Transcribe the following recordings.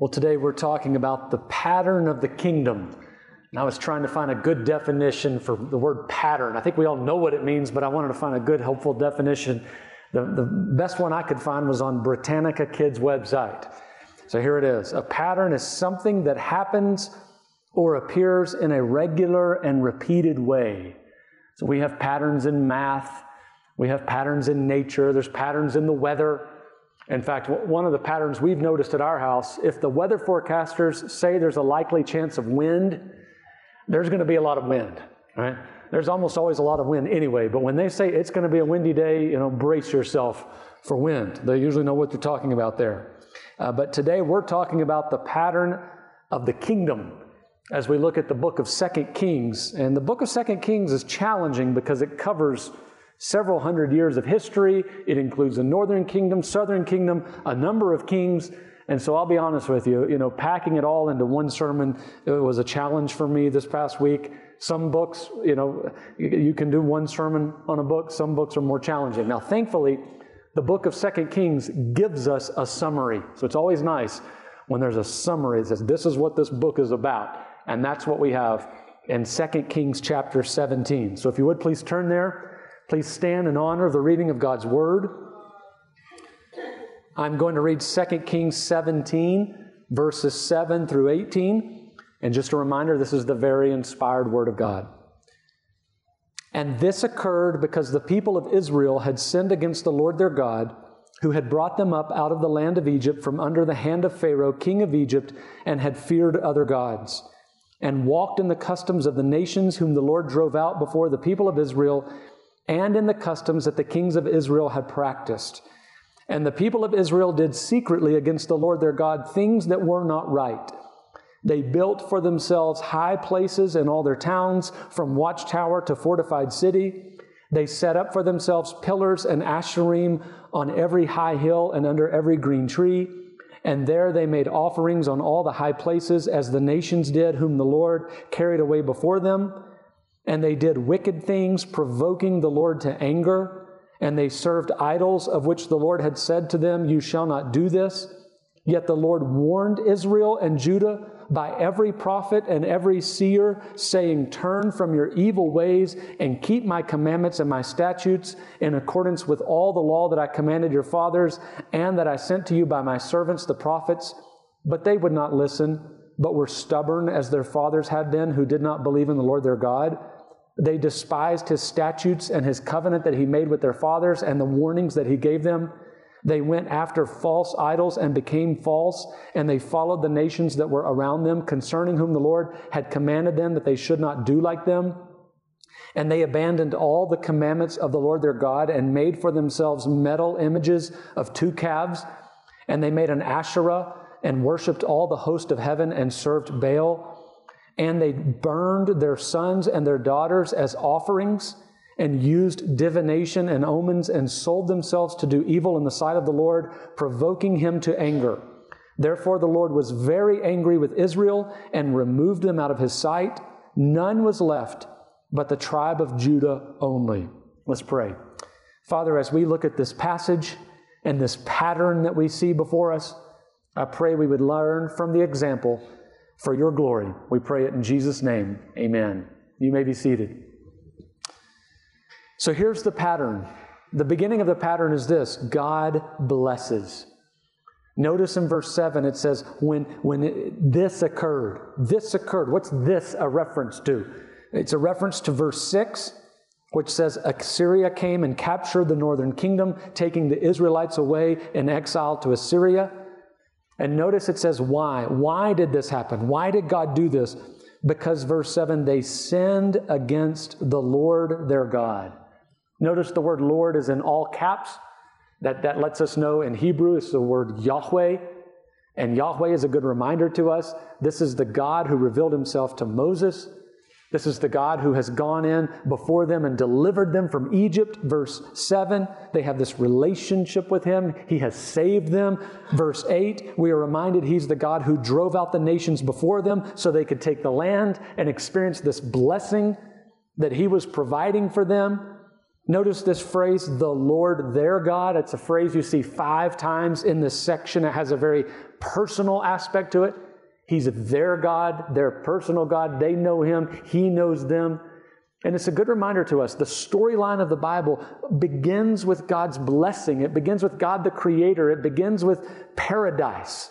Well, today we're talking about the pattern of the kingdom. And I was trying to find a good definition for the word pattern. I think we all know what it means, but I wanted to find a good, helpful definition. The, the best one I could find was on Britannica Kids' website. So here it is A pattern is something that happens or appears in a regular and repeated way. So we have patterns in math, we have patterns in nature, there's patterns in the weather. In fact, one of the patterns we've noticed at our house, if the weather forecasters say there's a likely chance of wind, there's going to be a lot of wind, right? There's almost always a lot of wind anyway, but when they say it's going to be a windy day, you know, brace yourself for wind. They usually know what they're talking about there. Uh, but today we're talking about the pattern of the kingdom as we look at the book of Second Kings. And the book of Second Kings is challenging because it covers several hundred years of history. It includes the northern kingdom, southern kingdom, a number of kings. And so I'll be honest with you, you know, packing it all into one sermon was a challenge for me this past week. Some books, you know, you can do one sermon on a book. Some books are more challenging. Now, thankfully, the book of Second Kings gives us a summary. So it's always nice when there's a summary that says, this is what this book is about. And that's what we have in Second Kings chapter 17. So if you would please turn there. Please stand in honor of the reading of God's Word. I'm going to read 2 Kings 17, verses 7 through 18. And just a reminder this is the very inspired Word of God. And this occurred because the people of Israel had sinned against the Lord their God, who had brought them up out of the land of Egypt from under the hand of Pharaoh, king of Egypt, and had feared other gods, and walked in the customs of the nations whom the Lord drove out before the people of Israel and in the customs that the kings of Israel had practiced. And the people of Israel did secretly against the Lord their God things that were not right. They built for themselves high places in all their towns, from watchtower to fortified city. They set up for themselves pillars and asherim on every high hill and under every green tree. And there they made offerings on all the high places, as the nations did, whom the Lord carried away before them. And they did wicked things, provoking the Lord to anger. And they served idols, of which the Lord had said to them, You shall not do this. Yet the Lord warned Israel and Judah by every prophet and every seer, saying, Turn from your evil ways and keep my commandments and my statutes in accordance with all the law that I commanded your fathers and that I sent to you by my servants, the prophets. But they would not listen, but were stubborn as their fathers had been, who did not believe in the Lord their God. They despised his statutes and his covenant that he made with their fathers and the warnings that he gave them. They went after false idols and became false, and they followed the nations that were around them, concerning whom the Lord had commanded them that they should not do like them. And they abandoned all the commandments of the Lord their God and made for themselves metal images of two calves. And they made an Asherah and worshiped all the host of heaven and served Baal and they burned their sons and their daughters as offerings and used divination and omens and sold themselves to do evil in the sight of the Lord, provoking him to anger. Therefore, the Lord was very angry with Israel and removed them out of his sight. None was left but the tribe of Judah only. Let's pray. Father, as we look at this passage and this pattern that we see before us, I pray we would learn from the example for your glory. We pray it in Jesus' name. Amen. You may be seated. So here's the pattern. The beginning of the pattern is this God blesses. Notice in verse 7 it says, when, when it, this occurred, this occurred. What's this a reference to? It's a reference to verse 6, which says, Assyria came and captured the northern kingdom, taking the Israelites away in exile to Assyria. And notice it says why. Why did this happen? Why did God do this? Because, verse 7, they sinned against the Lord their God. Notice the word Lord is in all caps. That, that lets us know in Hebrew it's the word Yahweh. And Yahweh is a good reminder to us. This is the God who revealed himself to Moses. This is the God who has gone in before them and delivered them from Egypt. Verse 7, they have this relationship with Him. He has saved them. Verse 8, we are reminded He's the God who drove out the nations before them so they could take the land and experience this blessing that He was providing for them. Notice this phrase, the Lord their God. It's a phrase you see five times in this section. It has a very personal aspect to it. He's their God, their personal God. They know Him, He knows them. And it's a good reminder to us the storyline of the Bible begins with God's blessing, it begins with God the Creator, it begins with paradise.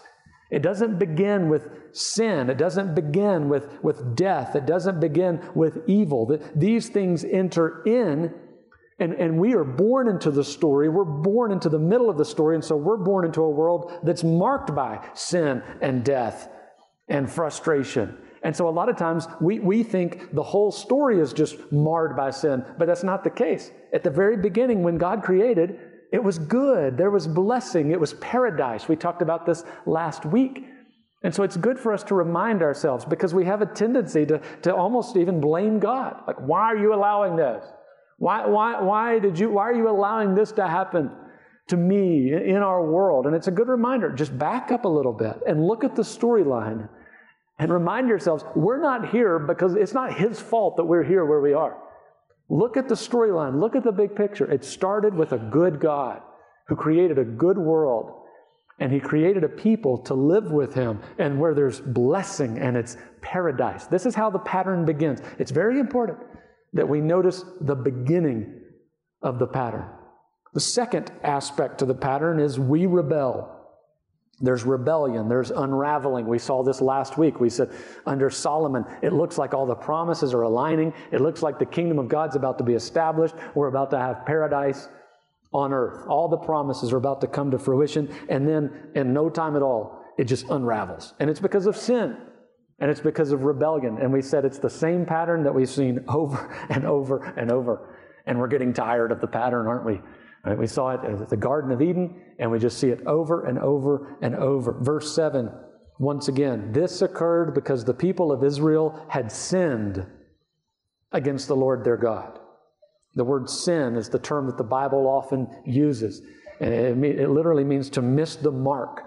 It doesn't begin with sin. It doesn't begin with, with death. It doesn't begin with evil. These things enter in and, and we are born into the story. We're born into the middle of the story. And so we're born into a world that's marked by sin and death and frustration. And so a lot of times we, we think the whole story is just marred by sin, but that's not the case. At the very beginning, when God created, it was good. There was blessing. It was paradise. We talked about this last week. And so it's good for us to remind ourselves because we have a tendency to, to almost even blame God. Like, why are you allowing this? Why, why, why, did you, why are you allowing this to happen to me in our world? And it's a good reminder. Just back up a little bit and look at the storyline and remind yourselves we're not here because it's not His fault that we're here where we are. Look at the storyline, look at the big picture. It started with a good God who created a good world. And he created a people to live with him and where there's blessing and it's paradise. This is how the pattern begins. It's very important that we notice the beginning of the pattern. The second aspect to the pattern is we rebel. There's rebellion, there's unraveling. We saw this last week. We said under Solomon, it looks like all the promises are aligning. It looks like the kingdom of God's about to be established. We're about to have paradise on earth. All the promises are about to come to fruition. And then, in no time at all, it just unravels. And it's because of sin. And it's because of rebellion. And we said it's the same pattern that we've seen over and over and over. And we're getting tired of the pattern, aren't we? Right? We saw it at the Garden of Eden, and we just see it over and over and over. Verse 7, once again, this occurred because the people of Israel had sinned against the Lord their God. The word sin is the term that the Bible often uses. And it, it literally means to miss the mark.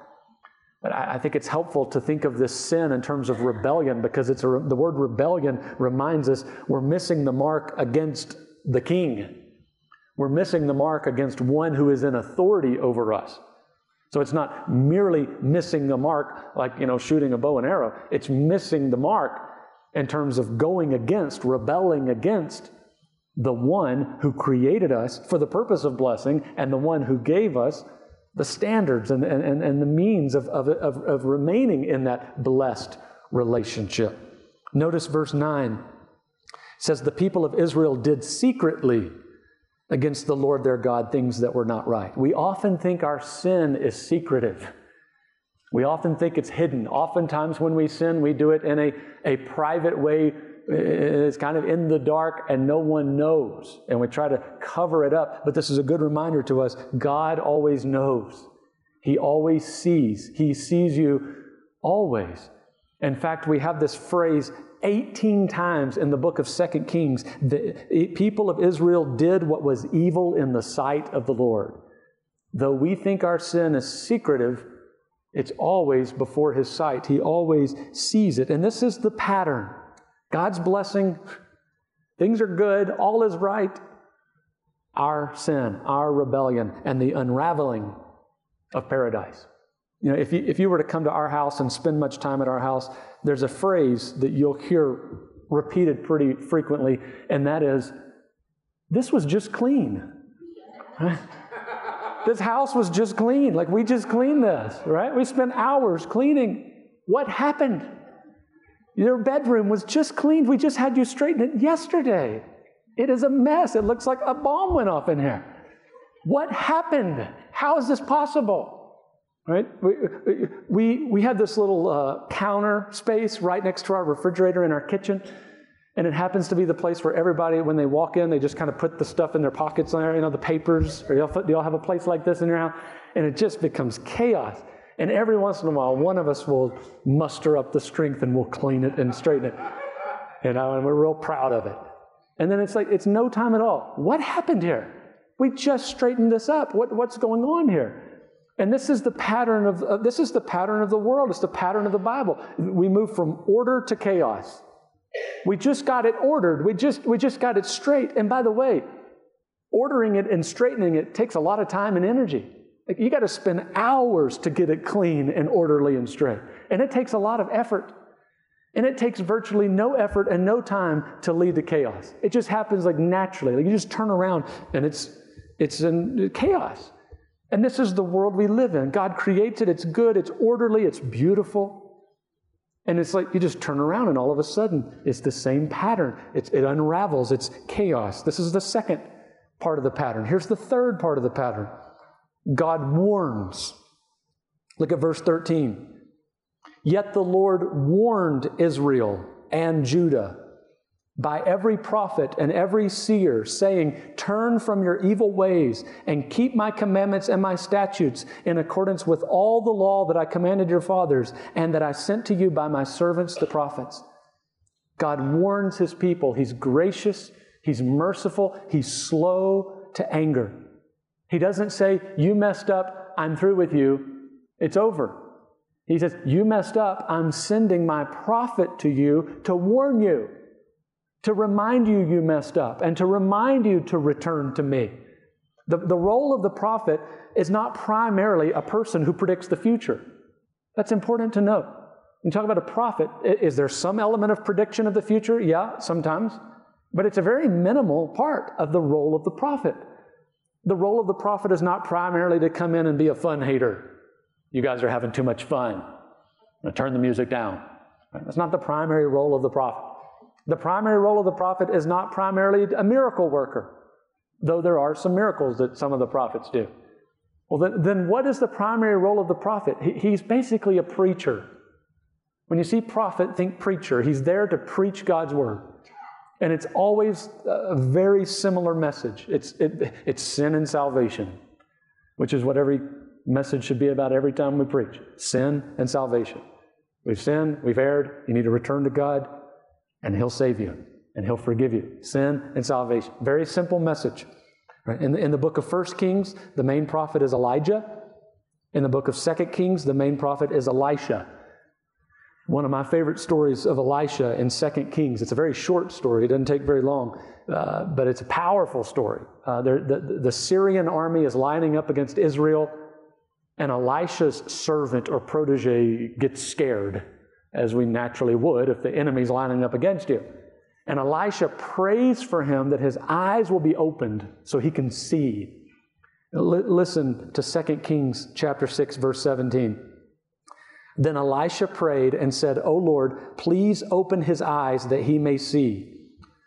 But I, think it's helpful to think of this sin in terms of rebellion because it's a, the word rebellion reminds us we're missing the mark against the king. We're missing the mark against one who is in authority over us. So it's not merely missing the mark like, you know, shooting a bow and arrow. It's missing the mark in terms of going against, rebelling against the one who created us for the purpose of blessing and the one who gave us the standards and, and, and the means of, of, of, of remaining in that blessed relationship. Notice verse 9 it says, The people of Israel did secretly against the Lord their God things that were not right. We often think our sin is secretive. We often think it's hidden. Oftentimes, when we sin, we do it in a, a private way it's kind of in the dark and no one knows. And we try to cover it up. But this is a good reminder to us God always knows, He always sees. He sees you always. In fact, we have this phrase 18 times in the book of Second Kings. The people of Israel did what was evil in the sight of the Lord. Though we think our sin is secretive, it's always before His sight. He always sees it. And this is the pattern. God's blessing, things are good, all is right. Our sin, our rebellion, and the unraveling of paradise. You know, if you, if you were to come to our house and spend much time at our house, there's a phrase that you'll hear repeated pretty frequently, and that is, This was just clean. this house was just clean. Like we just cleaned this, right? We spent hours cleaning. What happened? Your bedroom was just cleaned. We just had you straighten it yesterday. It is a mess. It looks like a bomb went off in here. What happened? How is this possible? Right? We, we, we had this little uh, counter space right next to our refrigerator in our kitchen. And it happens to be the place where everybody, when they walk in, they just kind of put the stuff in their pockets there, you know, the papers. Or y'all, do y'all have a place like this in your house? And it just becomes chaos. And every once in a while, one of us will muster up the strength and we'll clean it and straighten it. You know, and we're real proud of it. And then it's like, it's no time at all. What happened here? We just straightened this up. What, what's going on here? And this is the pattern of uh, this is the pattern of the world. It's the pattern of the Bible. We move from order to chaos. We just got it ordered. We just we just got it straight. And by the way, ordering it and straightening it takes a lot of time and energy. Like you got to spend hours to get it clean and orderly and straight. And it takes a lot of effort. And it takes virtually no effort and no time to lead to chaos. It just happens like naturally. Like you just turn around and it's it's in chaos. And this is the world we live in. God creates it, it's good, it's orderly, it's beautiful. And it's like you just turn around and all of a sudden it's the same pattern. It's, it unravels, it's chaos. This is the second part of the pattern. Here's the third part of the pattern God warns. Look at verse 13. Yet the Lord warned Israel and Judah by every prophet and every seer, saying, Turn from your evil ways and keep my commandments and my statutes in accordance with all the law that I commanded your fathers and that I sent to you by my servants, the prophets. God warns his people. He's gracious, he's merciful, he's slow to anger. He doesn't say, You messed up, I'm through with you, it's over. He says, You messed up, I'm sending my prophet to you to warn you to remind you you messed up and to remind you to return to me. The, the role of the prophet is not primarily a person who predicts the future. That's important to note. When you talk about a prophet, is there some element of prediction of the future? Yeah, sometimes. But it's a very minimal part of the role of the prophet. The role of the prophet is not primarily to come in and be a fun hater. You guys are having too much fun. turn the music down. That's not the primary role of the prophet. The primary role of the prophet is not primarily a miracle worker, though there are some miracles that some of the prophets do. Well, then, then what is the primary role of the prophet? He, he's basically a preacher. When you see prophet, think preacher. He's there to preach God's word. And it's always a very similar message it's, it, it's sin and salvation, which is what every message should be about every time we preach sin and salvation. We've sinned, we've erred, you need to return to God and He'll save you and He'll forgive you. Sin and salvation. Very simple message. Right? In, the, in the book of First Kings, the main prophet is Elijah. In the book of Second Kings, the main prophet is Elisha. One of my favorite stories of Elisha in Second Kings. It's a very short story, it doesn't take very long, uh, but it's a powerful story. Uh, the, the Syrian army is lining up against Israel, and Elisha's servant or protege gets scared as we naturally would if the enemy's lining up against you. And Elisha prays for him that his eyes will be opened so he can see. L- listen to 2 Kings chapter 6 verse 17. Then Elisha prayed and said, "O Lord, please open his eyes that he may see."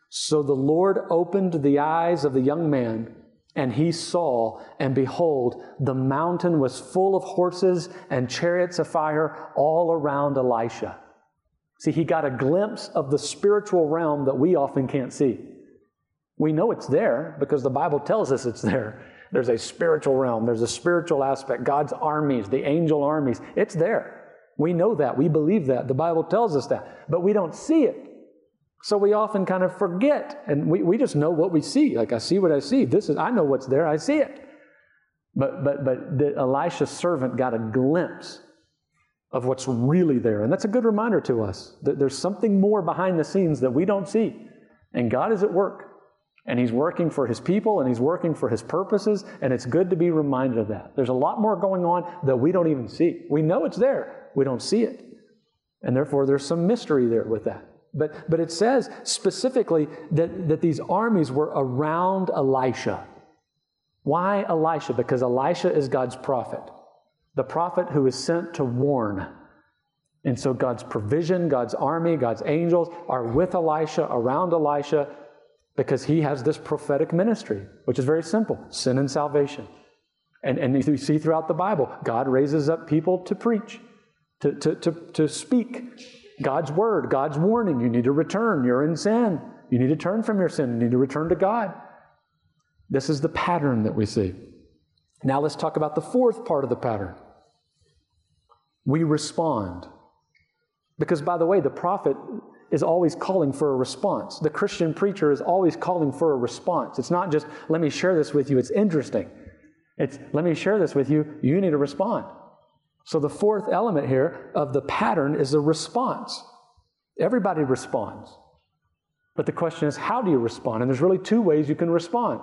So the Lord opened the eyes of the young man, and he saw, and behold, the mountain was full of horses and chariots of fire all around Elisha. See, he got a glimpse of the spiritual realm that we often can't see. We know it's there because the Bible tells us it's there. There's a spiritual realm, there's a spiritual aspect. God's armies, the angel armies, it's there. We know that. We believe that. The Bible tells us that. But we don't see it. So we often kind of forget, and we, we just know what we see. Like I see what I see. This is I know what's there. I see it. But but but the Elisha's servant got a glimpse of what's really there, and that's a good reminder to us that there's something more behind the scenes that we don't see, and God is at work, and He's working for His people, and He's working for His purposes, and it's good to be reminded of that. There's a lot more going on that we don't even see. We know it's there, we don't see it, and therefore there's some mystery there with that. But, but it says specifically that, that these armies were around Elisha. Why Elisha? Because Elisha is God's prophet, the prophet who is sent to warn. And so God's provision, God's army, God's angels are with Elisha, around Elisha, because he has this prophetic ministry, which is very simple sin and salvation. And, and you see throughout the Bible, God raises up people to preach, to, to, to, to speak God's word, God's warning. You need to return. You're in sin. You need to turn from your sin. You need to return to God. This is the pattern that we see. Now let's talk about the fourth part of the pattern. We respond. Because, by the way, the prophet is always calling for a response. The Christian preacher is always calling for a response. It's not just, let me share this with you, it's interesting. It's, let me share this with you, you need to respond. So, the fourth element here of the pattern is the response. Everybody responds. But the question is, how do you respond? And there's really two ways you can respond.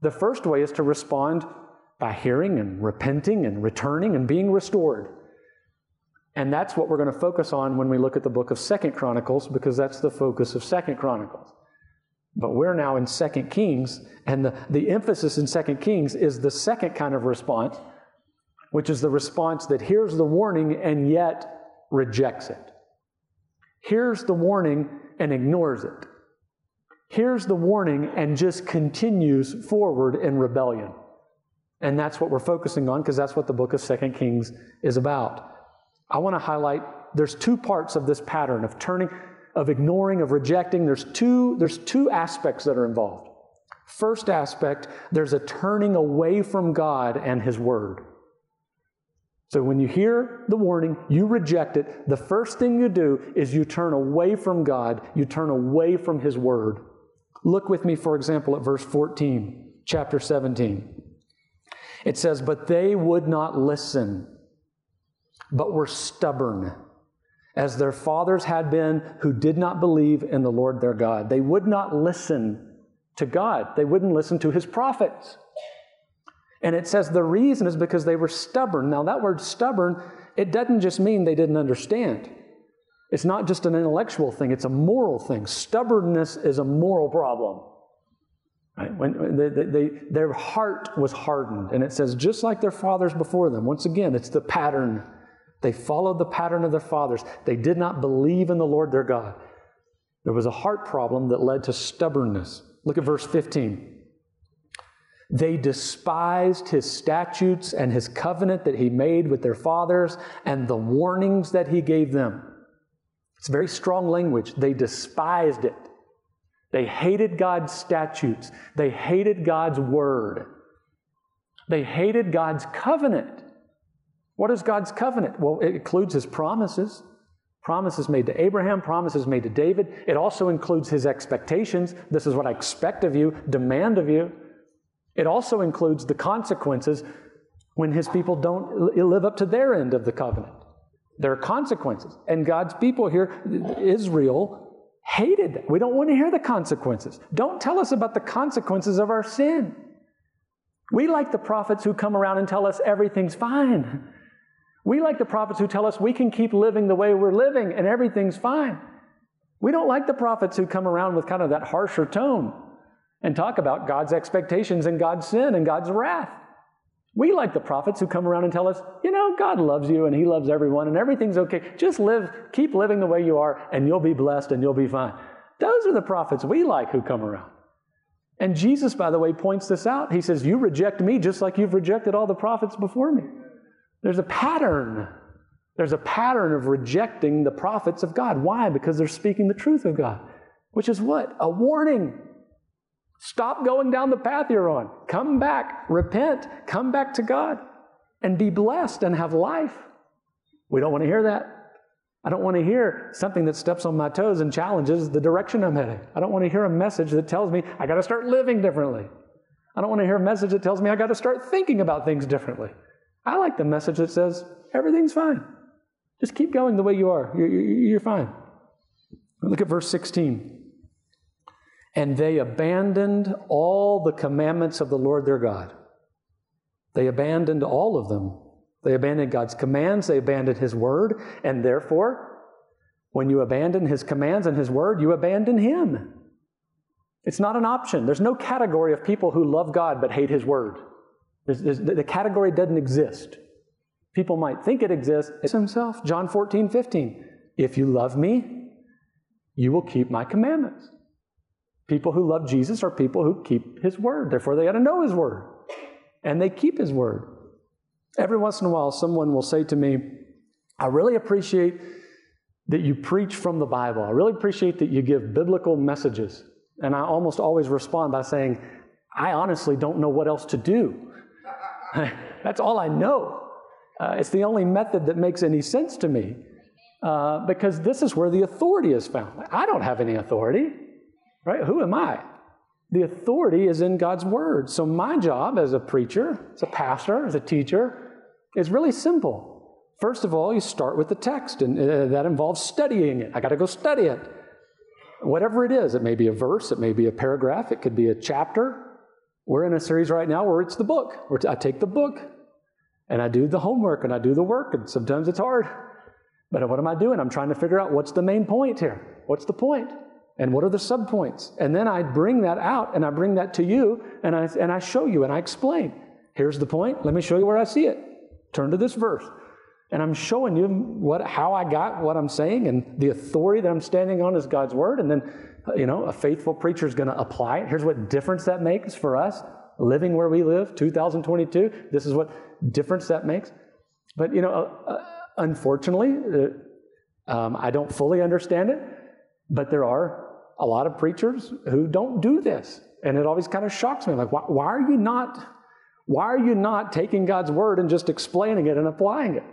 The first way is to respond by hearing and repenting and returning and being restored. And that's what we're going to focus on when we look at the book of Second Chronicles, because that's the focus of Second Chronicles. But we're now in Second Kings, and the, the emphasis in Second Kings is the second kind of response, which is the response that hears the warning and yet rejects it. Hears the warning and ignores it. Hears the warning and just continues forward in rebellion. And that's what we're focusing on because that's what the book of Second Kings is about. I want to highlight there's two parts of this pattern of turning, of ignoring, of rejecting. There's two, there's two aspects that are involved. First aspect, there's a turning away from God and His Word. So when you hear the warning, you reject it. The first thing you do is you turn away from God, you turn away from His Word. Look with me, for example, at verse 14, chapter 17. It says, But they would not listen but were stubborn, as their fathers had been who did not believe in the Lord their God. They would not listen to God, they wouldn't listen to his prophets. And it says the reason is because they were stubborn. Now, that word stubborn, it doesn't just mean they didn't understand. It's not just an intellectual thing, it's a moral thing. Stubbornness is a moral problem. Right? When they, they, their heart was hardened. And it says, just like their fathers before them. Once again, it's the pattern they followed the pattern of their fathers. They did not believe in the Lord their God. There was a heart problem that led to stubbornness. Look at verse 15. They despised his statutes and his covenant that he made with their fathers and the warnings that he gave them. It's very strong language. They despised it. They hated God's statutes. They hated God's word. They hated God's covenant. What is God's covenant? Well, it includes his promises. Promises made to Abraham, promises made to David. It also includes his expectations. This is what I expect of you, demand of you. It also includes the consequences when his people don't live up to their end of the covenant. There are consequences. And God's people here, Israel, hated that. We don't want to hear the consequences. Don't tell us about the consequences of our sin. We like the prophets who come around and tell us everything's fine. We like the prophets who tell us we can keep living the way we're living and everything's fine. We don't like the prophets who come around with kind of that harsher tone and talk about God's expectations and God's sin and God's wrath. We like the prophets who come around and tell us, you know, God loves you and He loves everyone and everything's okay. Just live, keep living the way you are and you'll be blessed and you'll be fine. Those are the prophets we like who come around. And Jesus, by the way, points this out. He says, You reject me just like you've rejected all the prophets before me. There's a pattern. There's a pattern of rejecting the prophets of God. Why? Because they're speaking the truth of God, which is what? A warning. Stop going down the path you're on. Come back, repent, come back to God, and be blessed and have life. We don't want to hear that. I don't want to hear something that steps on my toes and challenges the direction I'm heading. I don't want to hear a message that tells me I got to start living differently. I don't want to hear a message that tells me I got to start thinking about things differently. I like the message that says, everything's fine. Just keep going the way you are. You're, you're fine. Look at verse 16. And they abandoned all the commandments of the Lord their God. They abandoned all of them. They abandoned God's commands, they abandoned His word, and therefore, when you abandon His commands and His word, you abandon Him. It's not an option. There's no category of people who love God but hate His word. There's, there's, the category doesn't exist. People might think it exists. It's himself. John 14, 15. If you love me, you will keep my commandments. People who love Jesus are people who keep his word. Therefore, they got to know his word. And they keep his word. Every once in a while, someone will say to me, I really appreciate that you preach from the Bible. I really appreciate that you give biblical messages. And I almost always respond by saying, I honestly don't know what else to do. That's all I know. Uh, it's the only method that makes any sense to me uh, because this is where the authority is found. I don't have any authority, right? Who am I? The authority is in God's Word. So, my job as a preacher, as a pastor, as a teacher, is really simple. First of all, you start with the text, and uh, that involves studying it. I got to go study it. Whatever it is, it may be a verse, it may be a paragraph, it could be a chapter, We're in a series right now where it's the book. I take the book and I do the homework and I do the work, and sometimes it's hard. But what am I doing? I'm trying to figure out what's the main point here. What's the point? And what are the subpoints? And then I bring that out and I bring that to you and I, and I show you and I explain. Here's the point. Let me show you where I see it. Turn to this verse. And I'm showing you what, how I got what I'm saying and the authority that I'm standing on is God's word. And then, you know, a faithful preacher is going to apply it. Here's what difference that makes for us living where we live, 2022. This is what difference that makes. But, you know, uh, uh unfortunately, uh, um, I don't fully understand it, but there are a lot of preachers who don't do this. And it always kind of shocks me. Like, why, why are you not, why are you not taking God's word and just explaining it and applying it?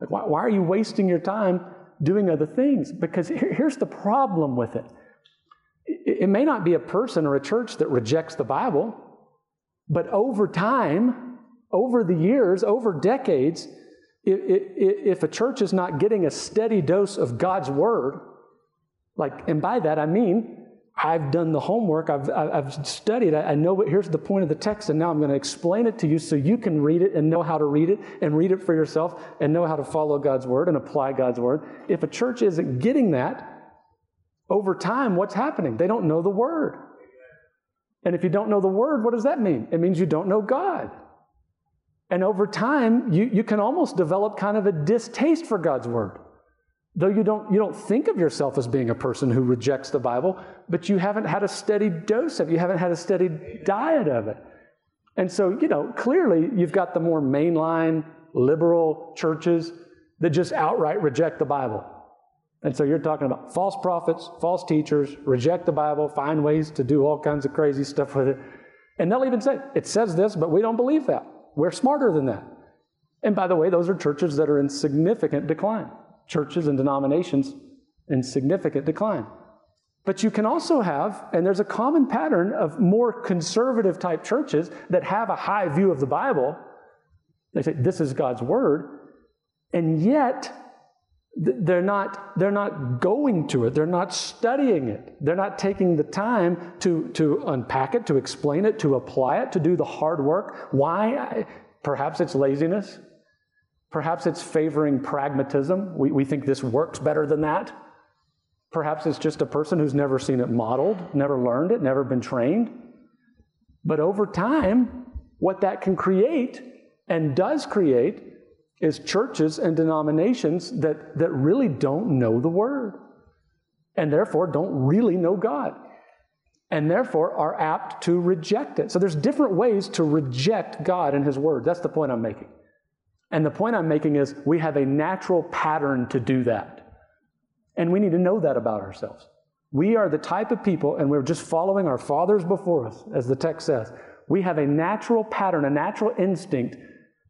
Like, why, why are you wasting your time doing other things? Because here, here's the problem with it. it. It may not be a person or a church that rejects the Bible, but over time, over the years, over decades, if a church is not getting a steady dose of God's word, like, and by that I mean, I've done the homework, I've, I've studied, I know what, here's the point of the text, and now I'm going to explain it to you so you can read it and know how to read it and read it for yourself and know how to follow God's word and apply God's word. If a church isn't getting that, over time, what's happening? They don't know the word. And if you don't know the word, what does that mean? It means you don't know God. And over time, you, you can almost develop kind of a distaste for God's word. Though you don't, you don't think of yourself as being a person who rejects the Bible, but you haven't had a steady dose of it. You haven't had a steady diet of it. And so, you know, clearly you've got the more mainline liberal churches that just outright reject the Bible. And so you're talking about false prophets, false teachers, reject the Bible, find ways to do all kinds of crazy stuff with it. And they'll even say, it says this, but we don't believe that. We're smarter than that. And by the way, those are churches that are in significant decline churches and denominations in significant decline. But you can also have, and there's a common pattern of more conservative type churches that have a high view of the Bible. They say, this is God's word. And yet, they're not, they're not going to it. They're not studying it. They're not taking the time to, to unpack it, to explain it, to apply it, to do the hard work. Why? Perhaps it's laziness. Perhaps it's favoring pragmatism. We, we think this works better than that. Perhaps it's just a person who's never seen it modeled, never learned it, never been trained. But over time, what that can create and does create is churches and denominations that, that really don't know the Word and therefore don't really know God and therefore are apt to reject it. So there's different ways to reject God and His Word. That's the point I'm making. And the point I'm making is we have a natural pattern to do that. And we need to know that about ourselves. We are the type of people, and we're just following our fathers before us, as the text says. We have a natural pattern, a natural instinct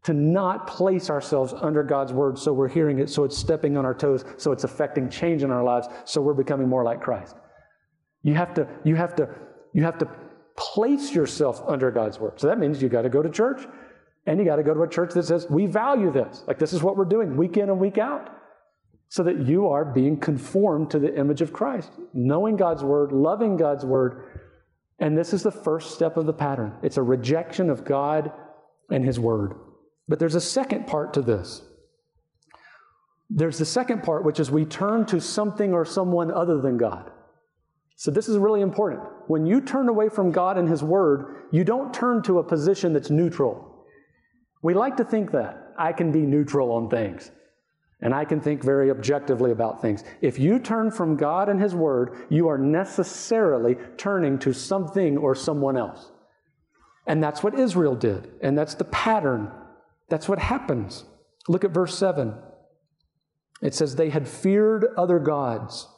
to not place ourselves under God's word so we're hearing it, so it's stepping on our toes, so it's affecting change in our lives, so we're becoming more like Christ. You have to, you have to, you have to place yourself under God's word. So that means you got to go to church. And you got to go to a church that says, we value this. Like this is what we're doing week in and week out. So that you are being conformed to the image of Christ, knowing God's word, loving God's word. And this is the first step of the pattern it's a rejection of God and his word. But there's a second part to this. There's the second part, which is we turn to something or someone other than God. So, this is really important. When you turn away from God and His Word, you don't turn to a position that's neutral. We like to think that I can be neutral on things and I can think very objectively about things. If you turn from God and His Word, you are necessarily turning to something or someone else. And that's what Israel did, and that's the pattern. That's what happens. Look at verse 7. It says, They had feared other gods.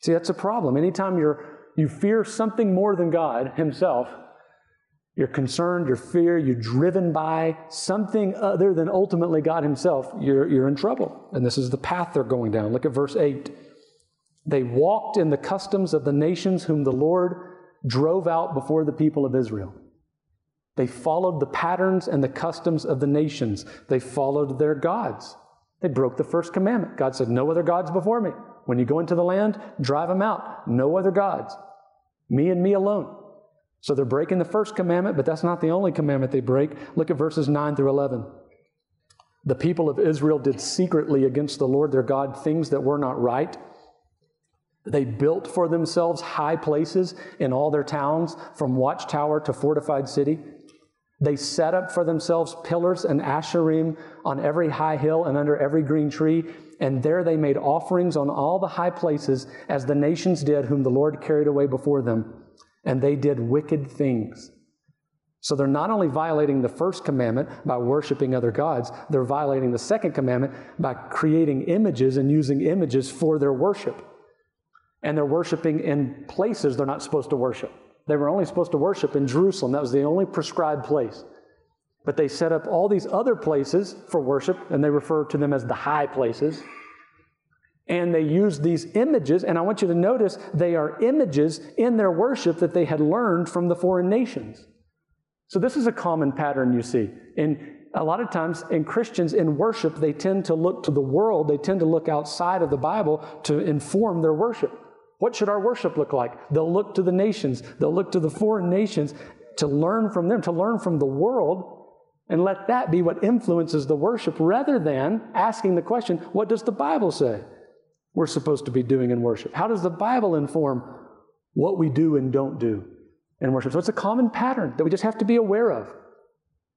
See, that's a problem. Anytime you're, you fear something more than God Himself, you're concerned, you're fear, you're driven by something other than ultimately God Himself, you're, you're in trouble. And this is the path they're going down. Look at verse 8. They walked in the customs of the nations whom the Lord drove out before the people of Israel. They followed the patterns and the customs of the nations. They followed their gods. They broke the first commandment. God said, No other gods before me. When you go into the land, drive them out. No other gods. Me and me alone. So they're breaking the first commandment, but that's not the only commandment they break. Look at verses 9 through 11. The people of Israel did secretly against the Lord their God things that were not right. They built for themselves high places in all their towns, from watchtower to fortified city. They set up for themselves pillars and asherim on every high hill and under every green tree, and there they made offerings on all the high places, as the nations did, whom the Lord carried away before them and they did wicked things. So they're not only violating the first commandment by worshiping other gods, they're violating the second commandment by creating images and using images for their worship. And they're worshiping in places they're not supposed to worship. They were only supposed to worship in Jerusalem, that was the only prescribed place. But they set up all these other places for worship, and they refer to them as the high places. And they used these images, and I want you to notice they are images in their worship that they had learned from the foreign nations. So, this is a common pattern you see. In a lot of times in Christians in worship, they tend to look to the world, they tend to look outside of the Bible to inform their worship. What should our worship look like? They'll look to the nations, they'll look to the foreign nations to learn from them, to learn from the world, and let that be what influences the worship rather than asking the question, what does the Bible say? We're supposed to be doing in worship? How does the Bible inform what we do and don't do in worship? So it's a common pattern that we just have to be aware of.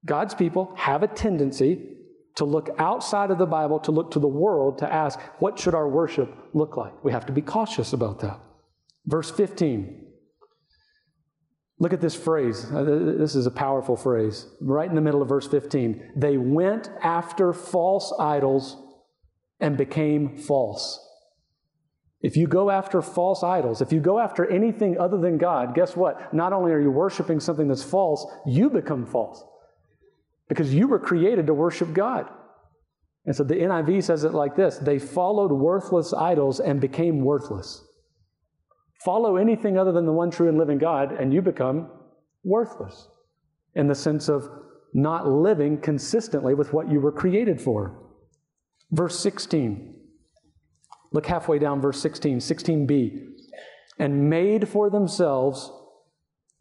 God's people have a tendency to look outside of the Bible, to look to the world, to ask, what should our worship look like? We have to be cautious about that. Verse 15. Look at this phrase. Uh, this is a powerful phrase. Right in the middle of verse 15. They went after false idols and became false. If you go after false idols, if you go after anything other than God, guess what? Not only are you worshiping something that's false, you become false. Because you were created to worship God. And so the NIV says it like this they followed worthless idols and became worthless. Follow anything other than the one true and living God, and you become worthless in the sense of not living consistently with what you were created for. Verse 16. Look halfway down, verse 16, 16b. And made for themselves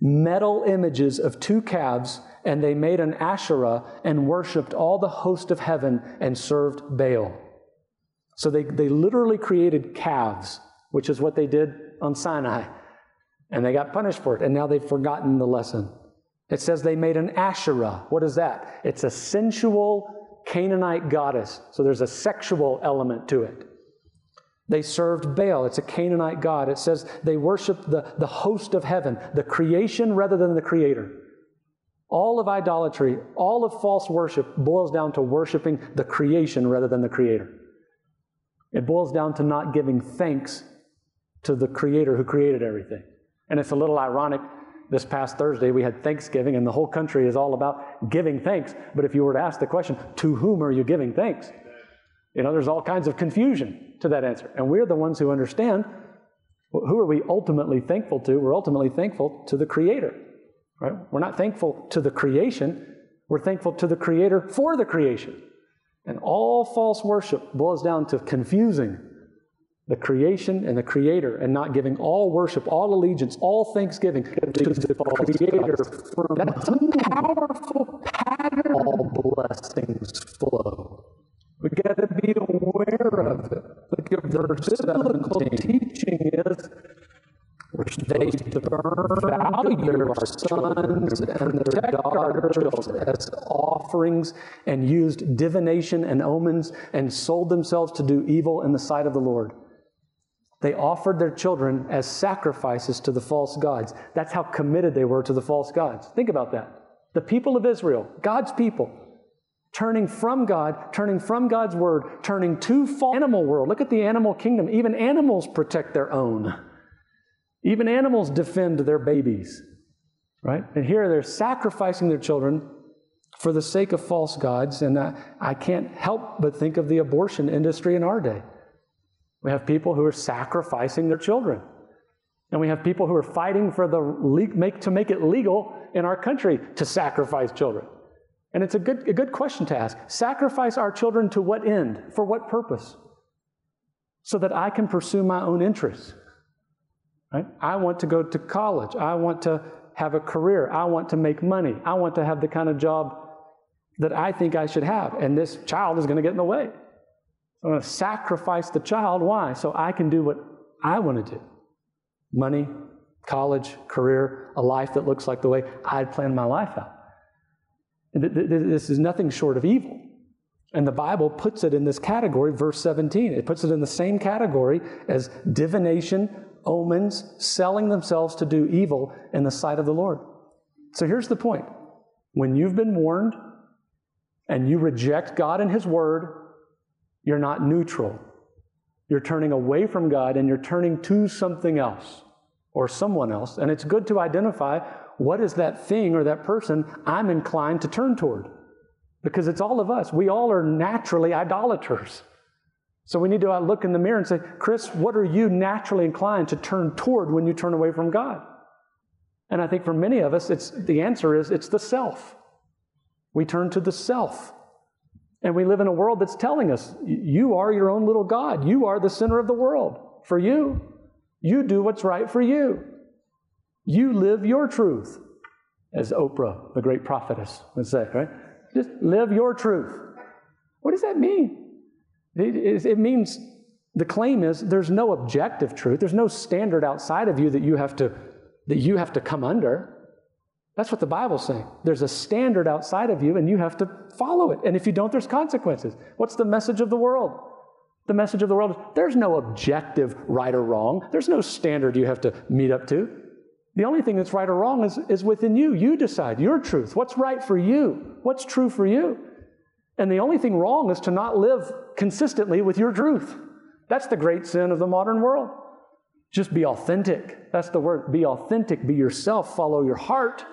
metal images of two calves, and they made an Asherah and worshiped all the host of heaven and served Baal. So they, they literally created calves, which is what they did on Sinai. And they got punished for it, and now they've forgotten the lesson. It says they made an Asherah. What is that? It's a sensual Canaanite goddess. So there's a sexual element to it. They served Baal. It's a Canaanite god. It says they worshiped the, the host of heaven, the creation rather than the creator. All of idolatry, all of false worship boils down to worshiping the creation rather than the creator. It boils down to not giving thanks to the creator who created everything. And it's a little ironic. This past Thursday, we had Thanksgiving, and the whole country is all about giving thanks. But if you were to ask the question, to whom are you giving thanks? You know, there's all kinds of confusion to that answer. And we're the ones who understand who are we ultimately thankful to? We're ultimately thankful to the Creator. Right? We're not thankful to the creation, we're thankful to the Creator for the creation. And all false worship boils down to confusing the creation and the Creator and not giving all worship, all allegiance, all thanksgiving to the Creator. That's a powerful pattern. All blessings flow. We got to be aware of it. Verse biblical teaching is which they value our sons and their daughters as offerings and used divination and omens and sold themselves to do evil in the sight of the Lord. They offered their children as sacrifices to the false gods. That's how committed they were to the false gods. Think about that. The people of Israel, God's people, turning from God, turning from God's word, turning to false animal world. Look at the animal kingdom. Even animals protect their own. Even animals defend their babies. Right? And here they're sacrificing their children for the sake of false gods. And I, I can't help but think of the abortion industry in our day. We have people who are sacrificing their children. And we have people who are fighting for the make, to make it legal in our country to sacrifice children. And it's a good, a good question to ask. Sacrifice our children to what end? For what purpose? So that I can pursue my own interests. Right? I want to go to college. I want to have a career. I want to make money. I want to have the kind of job that I think I should have. And this child is going to get in the way. I'm going to sacrifice the child. Why? So I can do what I want to do money, college, career, a life that looks like the way I'd planned my life out. This is nothing short of evil. And the Bible puts it in this category, verse 17. It puts it in the same category as divination, omens, selling themselves to do evil in the sight of the Lord. So here's the point when you've been warned and you reject God and His Word, you're not neutral. You're turning away from God and you're turning to something else or someone else. And it's good to identify what is that thing or that person I'm inclined to turn toward. Because it's all of us. We all are naturally idolaters. So we need to uh, look in the mirror and say, Chris, what are you naturally inclined to turn toward when you turn away from God? And I think for many of us, it's, the answer is it's the self. We turn to the self. And we live in a world that's telling us, you are your own little God. You are the center of the world for you. You do what's right for you. You live your truth, as Oprah, the great prophetess, would say, right? Just live your truth. What does that mean? It, it means the claim is there's no objective truth. There's no standard outside of you that you have to that you have to come under. That's what the Bible's saying. There's a standard outside of you, and you have to follow it. And if you don't, there's consequences. What's the message of the world? The message of the world is there's no objective right or wrong. There's no standard you have to meet up to. The only thing that's right or wrong is, is within you. You decide your truth. What's right for you? What's true for you? And the only thing wrong is to not live consistently with your truth. That's the great sin of the modern world. Just be authentic. That's the word. Be authentic. Be yourself. Follow your heart.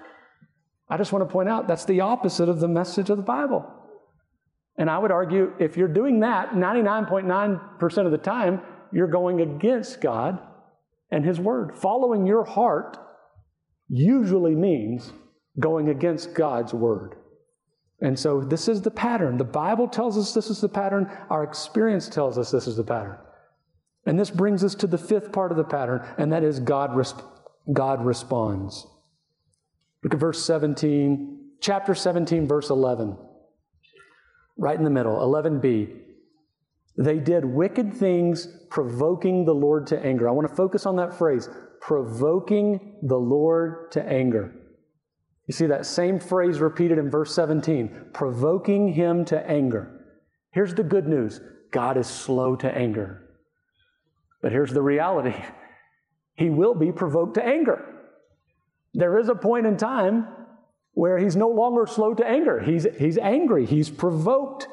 I just want to point out that's the opposite of the message of the Bible. And I would argue if you're doing that 99.9% of the time, you're going against God and His Word. Following your heart usually means going against God's word. And so this is the pattern. The Bible tells us this is the pattern, our experience tells us this is the pattern. And this brings us to the fifth part of the pattern, and that is God, res- God responds. Look at verse 17, chapter 17, verse 11. Right in the middle, 11b. They did wicked things, provoking the Lord to anger. I want to focus on that phrase provoking the Lord to anger. You see that same phrase repeated in verse 17 provoking him to anger. Here's the good news God is slow to anger. But here's the reality He will be provoked to anger. There is a point in time where He's no longer slow to anger. He's, he's angry, He's provoked.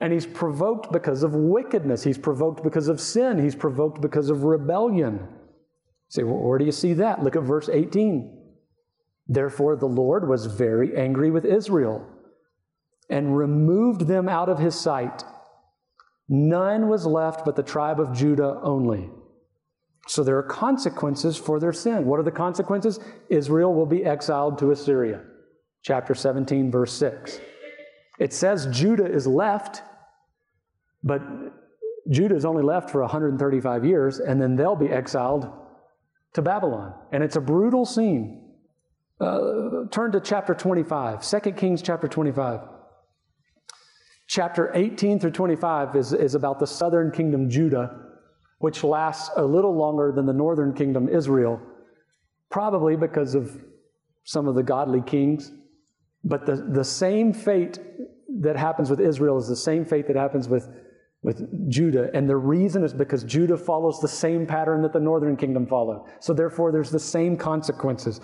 And He's provoked because of wickedness, He's provoked because of sin, He's provoked because of rebellion say, well, where do you see that? Look at verse 18. Therefore, the Lord was very angry with Israel and removed them out of his sight. None was left but the tribe of Judah only. So there are consequences for their sin. What are the consequences? Israel will be exiled to Assyria. Chapter 17, verse 6. It says Judah is left, but Judah is only left for 135 years, and then they'll be exiled to Babylon. And it's a brutal scene. Uh, turn to chapter 25, 2 Kings chapter 25. Chapter 18 through 25 is, is about the southern kingdom, Judah, which lasts a little longer than the northern kingdom, Israel, probably because of some of the godly kings. But the, the same fate that happens with Israel is the same fate that happens with with Judah. And the reason is because Judah follows the same pattern that the northern kingdom followed. So therefore, there's the same consequences.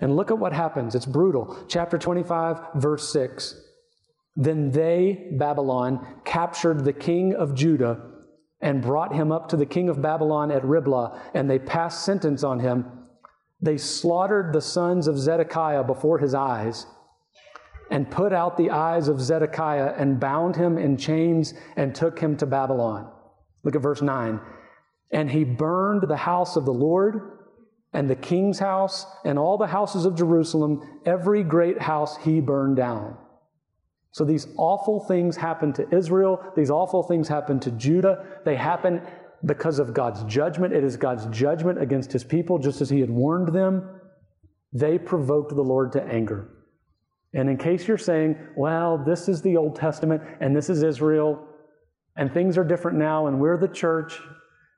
And look at what happens. It's brutal. Chapter 25, verse 6. Then they, Babylon, captured the king of Judah and brought him up to the king of Babylon at Riblah, and they passed sentence on him. They slaughtered the sons of Zedekiah before his eyes and put out the eyes of Zedekiah and bound him in chains and took him to Babylon. Look at verse 9. And he burned the house of the Lord and the king's house and all the houses of Jerusalem, every great house he burned down. So these awful things happened to Israel. These awful things happened to Judah. They happen because of God's judgment. It is God's judgment against his people, just as he had warned them. they provoked the Lord to anger. And in case you're saying, well, this is the Old Testament and this is Israel, and things are different now, and we're the church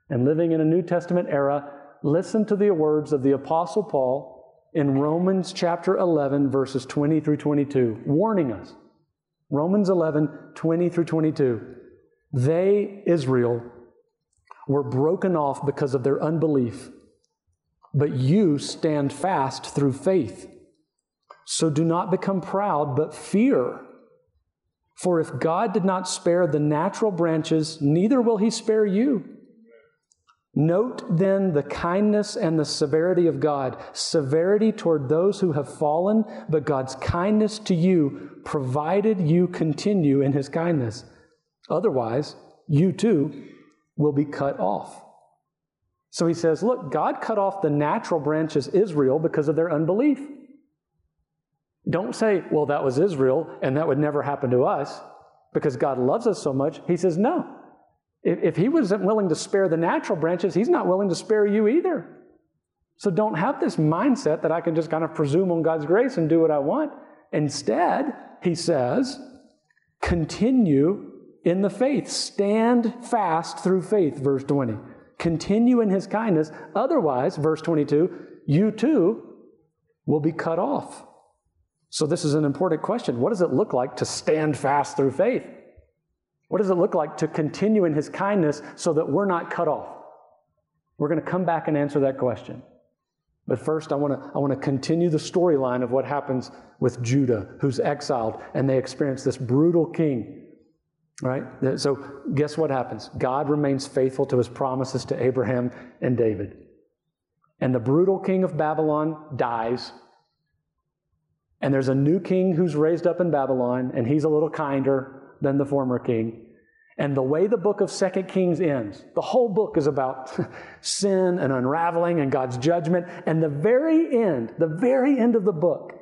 and living in a New Testament era, listen to the words of the Apostle Paul in Romans chapter 11, verses 20 through 22, warning us. Romans 11, 20 through 22. They, Israel, were broken off because of their unbelief, but you stand fast through faith. So do not become proud, but fear. For if God did not spare the natural branches, neither will he spare you. Note then the kindness and the severity of God. Severity toward those who have fallen, but God's kindness to you, provided you continue in his kindness. Otherwise, you too will be cut off. So he says, Look, God cut off the natural branches, Israel, because of their unbelief. Don't say, Well, that was Israel, and that would never happen to us because God loves us so much. He says, No. If, if he wasn't willing to spare the natural branches, he's not willing to spare you either. So don't have this mindset that I can just kind of presume on God's grace and do what I want. Instead, he says, continue in the faith. Stand fast through faith, verse 20. Continue in his kindness. Otherwise, verse 22, you too will be cut off. So, this is an important question. What does it look like to stand fast through faith? What does it look like to continue in his kindness so that we're not cut off? We're going to come back and answer that question. But first, I want to, I want to continue the storyline of what happens with Judah, who's exiled, and they experience this brutal king. Right? So, guess what happens? God remains faithful to his promises to Abraham and David. And the brutal king of Babylon dies. And there's a new king who's raised up in Babylon, and he's a little kinder, than the former king. And the way the book of Second Kings ends, the whole book is about sin and unraveling and God's judgment. And the very end, the very end of the book,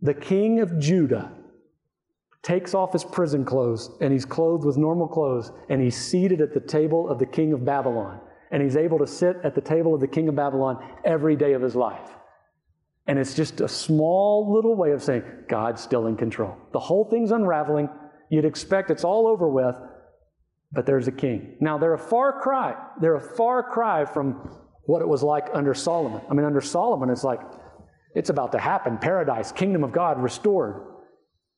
the king of Judah takes off his prison clothes and he's clothed with normal clothes and he's seated at the table of the king of Babylon. And he's able to sit at the table of the king of Babylon every day of his life. And it's just a small little way of saying, God's still in control. The whole thing's unraveling. You'd expect it's all over with, but there's a king. Now, they're a far cry. They're a far cry from what it was like under Solomon. I mean, under Solomon, it's like, it's about to happen. Paradise, kingdom of God restored.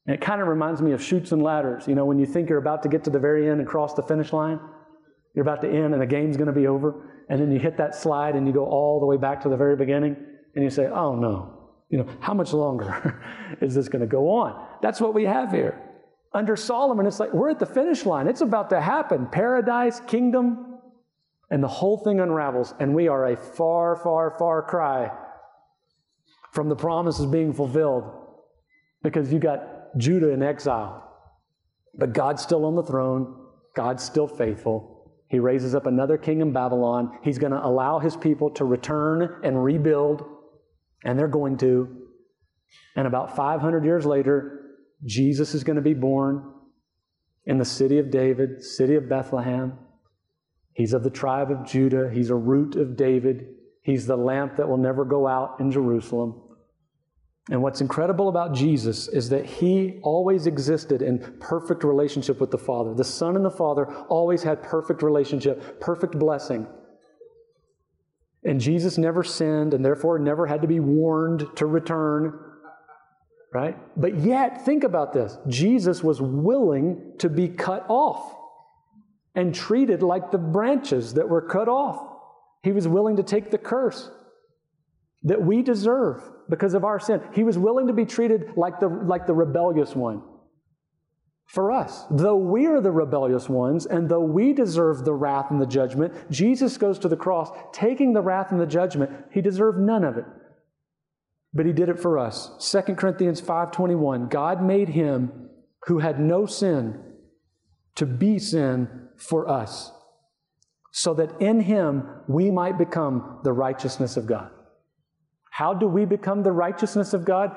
And it kind of reminds me of Chutes and Ladders. You know, when you think you're about to get to the very end and cross the finish line, you're about to end and the game's going to be over. And then you hit that slide and you go all the way back to the very beginning and you say, oh no, you know, how much longer is this going to go on? That's what we have here. Under Solomon, it's like we're at the finish line. It's about to happen. Paradise, kingdom, and the whole thing unravels. And we are a far, far, far cry from the promises being fulfilled because you got Judah in exile. But God's still on the throne, God's still faithful. He raises up another king in Babylon. He's going to allow his people to return and rebuild, and they're going to. And about 500 years later, Jesus is going to be born in the city of David, city of Bethlehem. He's of the tribe of Judah. He's a root of David. He's the lamp that will never go out in Jerusalem. And what's incredible about Jesus is that he always existed in perfect relationship with the Father. The Son and the Father always had perfect relationship, perfect blessing. And Jesus never sinned and therefore never had to be warned to return right? But yet, think about this Jesus was willing to be cut off and treated like the branches that were cut off. He was willing to take the curse that we deserve because of our sin. He was willing to be treated like the, like the rebellious one for us. Though we are the rebellious ones, and though we deserve the wrath and the judgment, Jesus goes to the cross, taking the wrath and the judgment. He deserved none of it but he did it for us. 2 Corinthians 5:21 God made him who had no sin to be sin for us so that in him we might become the righteousness of God. How do we become the righteousness of God?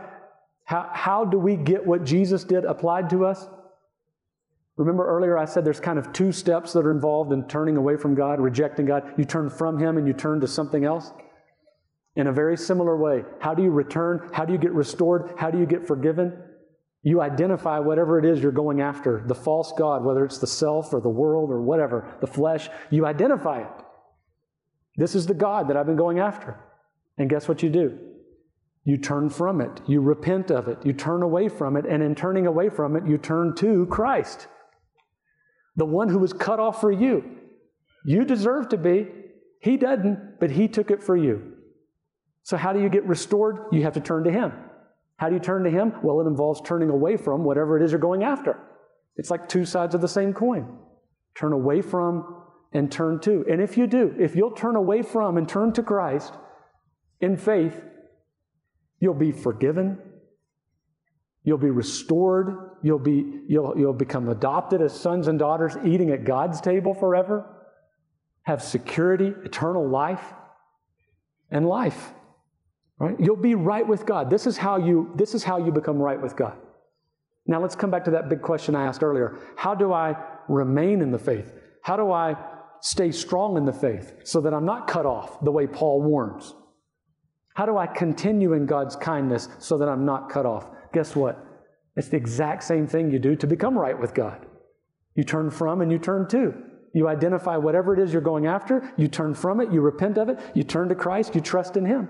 How, how do we get what Jesus did applied to us? Remember earlier I said there's kind of two steps that are involved in turning away from God, rejecting God. You turn from Him and you turn to something else. in a very similar way. How do you return? How do you get restored? How do you get forgiven? You identify whatever it is you're going after the false God, whether it's the self or the world or whatever, the flesh. You identify it. This is the God that I've been going after. And guess what you do? You turn from it. You repent of it. You turn away from it. And in turning away from it, you turn to Christ, the one who was cut off for you. You deserve to be. He doesn't, but He took it for you. So, how do you get restored? You have to turn to Him. How do you turn to Him? Well, it involves turning away from whatever it is you're going after. It's like two sides of the same coin. Turn away from and turn to. And if you do, if you'll turn away from and turn to Christ in faith, you'll be forgiven. You'll be restored. You'll, be, you'll, you'll become adopted as sons and daughters, eating at God's table forever. Have security, eternal life, and life. Right? You'll be right with God. This is how you, this is how you become right with God. Now let's come back to that big question I asked earlier. How do I remain in the faith? How do I stay strong in the faith so that I'm not cut off the way Paul warns? How do I continue in God's kindness so that I'm not cut off? Guess what? It's the exact same thing you do to become right with God. You turn from and you turn to. You identify whatever it is you're going after, you turn from it, you repent of it, you turn to Christ, you trust in Him.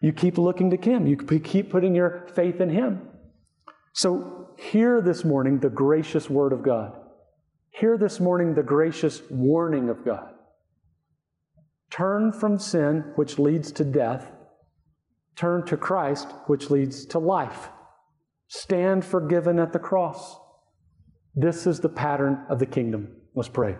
You keep looking to Him. You keep putting your faith in Him. So, hear this morning the gracious word of God. Hear this morning the gracious warning of God. Turn from sin, which leads to death. Turn to Christ, which leads to life. Stand forgiven at the cross. This is the pattern of the kingdom. Let's pray.